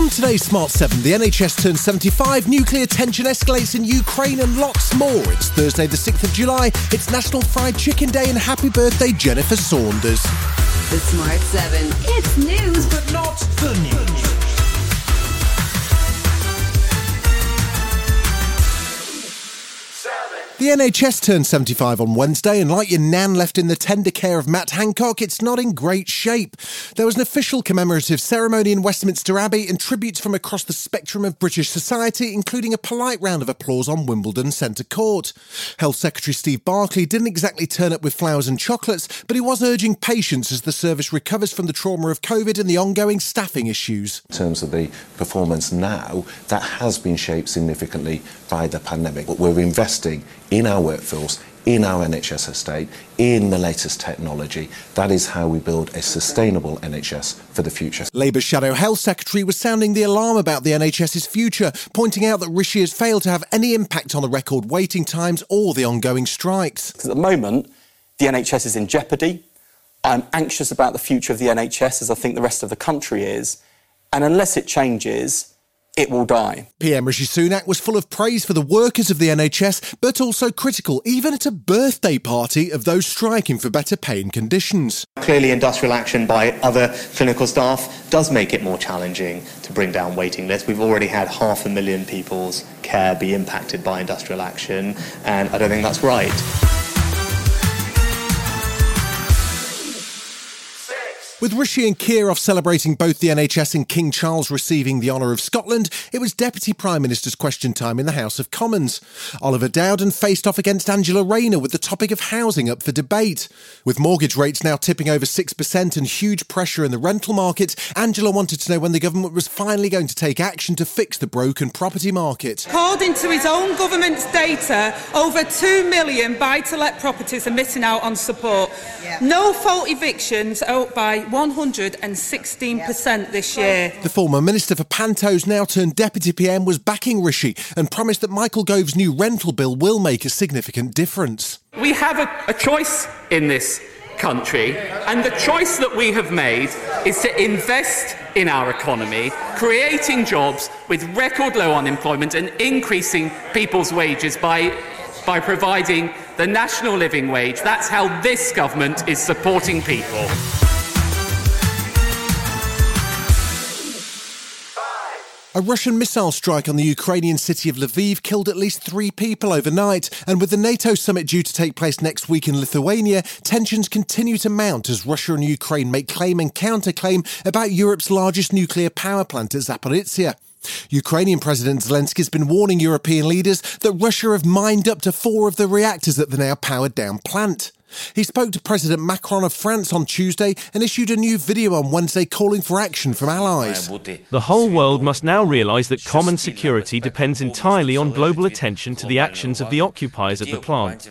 On today's Smart 7, the NHS turns 75, nuclear tension escalates in Ukraine, and lots more. It's Thursday, the 6th of July. It's National Fried Chicken Day, and happy birthday, Jennifer Saunders. The Smart 7. It's news, but Not the news. The NHS turned 75 on Wednesday, and like your nan left in the tender care of Matt Hancock, it's not in great shape. There was an official commemorative ceremony in Westminster Abbey and tributes from across the spectrum of British society, including a polite round of applause on Wimbledon Centre Court. Health Secretary Steve Barclay didn't exactly turn up with flowers and chocolates, but he was urging patience as the service recovers from the trauma of COVID and the ongoing staffing issues. in terms of the performance now, that has been shaped significantly by the pandemic. But we're investing in our workforce, in our NHS estate, in the latest technology. That is how we build a sustainable NHS for the future. Labour's Shadow Health Secretary was sounding the alarm about the NHS's future, pointing out that Rishi has failed to have any impact on the record waiting times or the ongoing strikes. Because at the moment, the NHS is in jeopardy. I'm anxious about the future of the NHS, as I think the rest of the country is. And unless it changes, it will die. PM Rishi Sunak was full of praise for the workers of the NHS, but also critical, even at a birthday party, of those striking for better pay and conditions. Clearly, industrial action by other clinical staff does make it more challenging to bring down waiting lists. We've already had half a million people's care be impacted by industrial action, and I don't think that's right. With Rishi and Keir off celebrating both the NHS and King Charles receiving the honour of Scotland, it was Deputy Prime Minister's question time in the House of Commons. Oliver Dowden faced off against Angela Rayner with the topic of housing up for debate. With mortgage rates now tipping over 6% and huge pressure in the rental market, Angela wanted to know when the government was finally going to take action to fix the broken property market. According to his own government's data, over 2 million buy to let properties are missing out on support. No fault evictions are up by 116% this year. The former Minister for Pantos, now turned Deputy PM, was backing Rishi and promised that Michael Gove's new rental bill will make a significant difference. We have a, a choice in this country, and the choice that we have made is to invest in our economy, creating jobs with record low unemployment and increasing people's wages by, by providing the national living wage. That's how this government is supporting people. A Russian missile strike on the Ukrainian city of Lviv killed at least three people overnight, and with the NATO summit due to take place next week in Lithuania, tensions continue to mount as Russia and Ukraine make claim and counterclaim about Europe's largest nuclear power plant at Zaporizhia. Ukrainian President Zelensky has been warning European leaders that Russia have mined up to four of the reactors at the now powered down plant. He spoke to President Macron of France on Tuesday and issued a new video on Wednesday calling for action from allies. The whole world must now realize that common security depends entirely on global attention to the actions of the occupiers of the plant.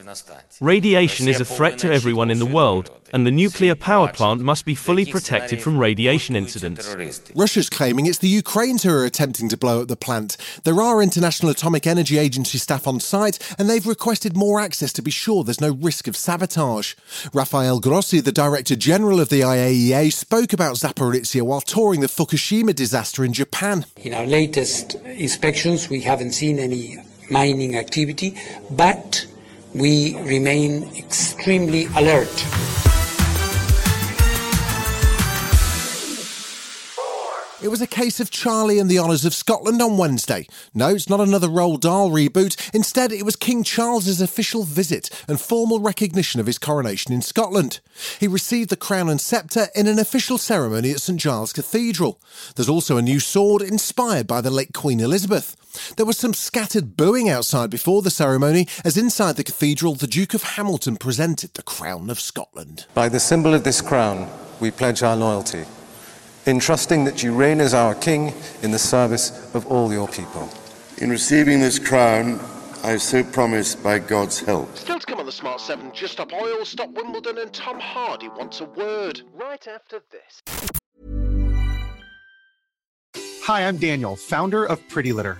Radiation is a threat to everyone in the world, and the nuclear power plant must be fully protected from radiation incidents. Russia's claiming it's the Ukrainians who are attempting to blow up the plant. There are International Atomic Energy Agency staff on site, and they've requested more access to be sure there's no risk of sabotage. Rafael Grossi, the Director General of the IAEA, spoke about Zaporizhia while touring the Fukushima disaster in Japan. In our latest inspections, we haven't seen any mining activity, but we remain extremely alert. It was a case of Charlie and the Honours of Scotland on Wednesday. No, it's not another Roald Dahl reboot. Instead, it was King Charles's official visit and formal recognition of his coronation in Scotland. He received the crown and sceptre in an official ceremony at St Giles Cathedral. There's also a new sword inspired by the late Queen Elizabeth. There was some scattered booing outside before the ceremony, as inside the cathedral, the Duke of Hamilton presented the crown of Scotland. By the symbol of this crown, we pledge our loyalty, in trusting that you reign as our King in the service of all your people. In receiving this crown, I so promise by God's help. Still to come on the Smart 7, Just Stop Oil, Stop Wimbledon, and Tom Hardy wants a word right after this. Hi, I'm Daniel, founder of Pretty Litter.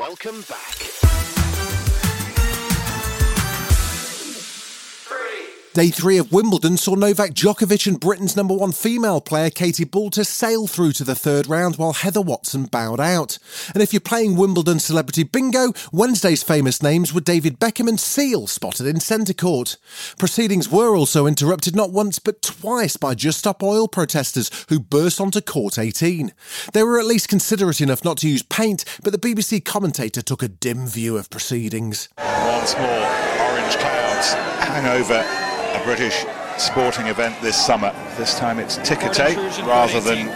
Welcome back. Day three of Wimbledon saw Novak Djokovic and Britain's number one female player Katie Boulter sail through to the third round while Heather Watson bowed out. And if you're playing Wimbledon Celebrity Bingo, Wednesday's famous names were David Beckham and Seal, spotted in centre court. Proceedings were also interrupted not once but twice by Just Stop Oil protesters who burst onto court 18. They were at least considerate enough not to use paint, but the BBC commentator took a dim view of proceedings. Once more, orange clouds hang over a British sporting event this summer. This time it's ticker tape rather than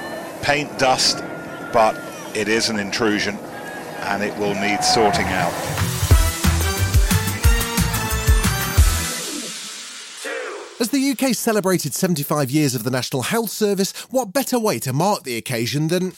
paint dust, but it is an intrusion and it will need sorting out. As the UK celebrated 75 years of the National Health Service, what better way to mark the occasion than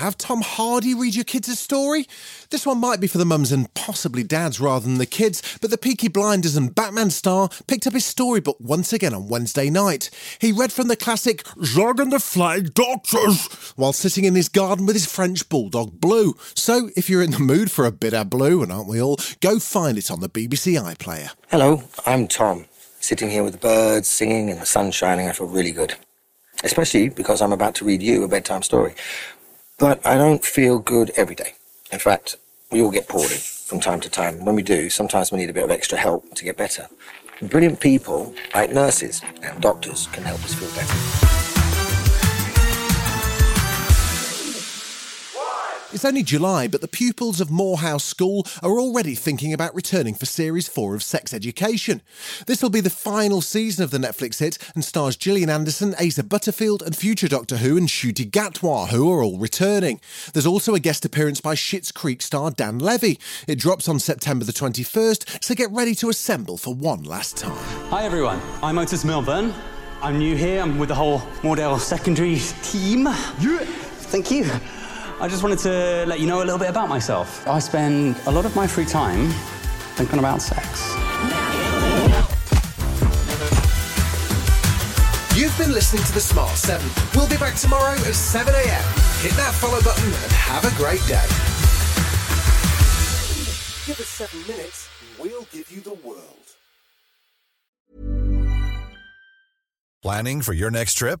have Tom Hardy read your kids a story? This one might be for the mums and possibly dads rather than the kids, but the Peaky Blinders and Batman star picked up his storybook once again on Wednesday night. He read from the classic Zog and the Flying Doctors while sitting in his garden with his French bulldog Blue. So if you're in the mood for a bit of Blue, and aren't we all, go find it on the BBC iPlayer. Hello, I'm Tom. Sitting here with the birds singing and the sun shining, I feel really good. Especially because I'm about to read you a bedtime story. But I don't feel good every day. In fact, we all get poorly from time to time. When we do, sometimes we need a bit of extra help to get better. Brilliant people, like nurses and doctors, can help us feel better. It's only July, but the pupils of Morehouse School are already thinking about returning for Series 4 of Sex Education. This will be the final season of the Netflix hit and stars Gillian Anderson, Asa Butterfield, and future Doctor Who and Ncuti Gatwa, who are all returning. There's also a guest appearance by Schitt's Creek star Dan Levy. It drops on September the 21st, so get ready to assemble for one last time. Hi everyone, I'm Otis Milburn. I'm new here, I'm with the whole Moordale secondary team. Yeah. Thank you. I just wanted to let you know a little bit about myself. I spend a lot of my free time thinking about sex. You've been listening to The Smart 7. We'll be back tomorrow at 7 a.m. Hit that follow button and have a great day. Give us seven minutes, and we'll give you the world. Planning for your next trip?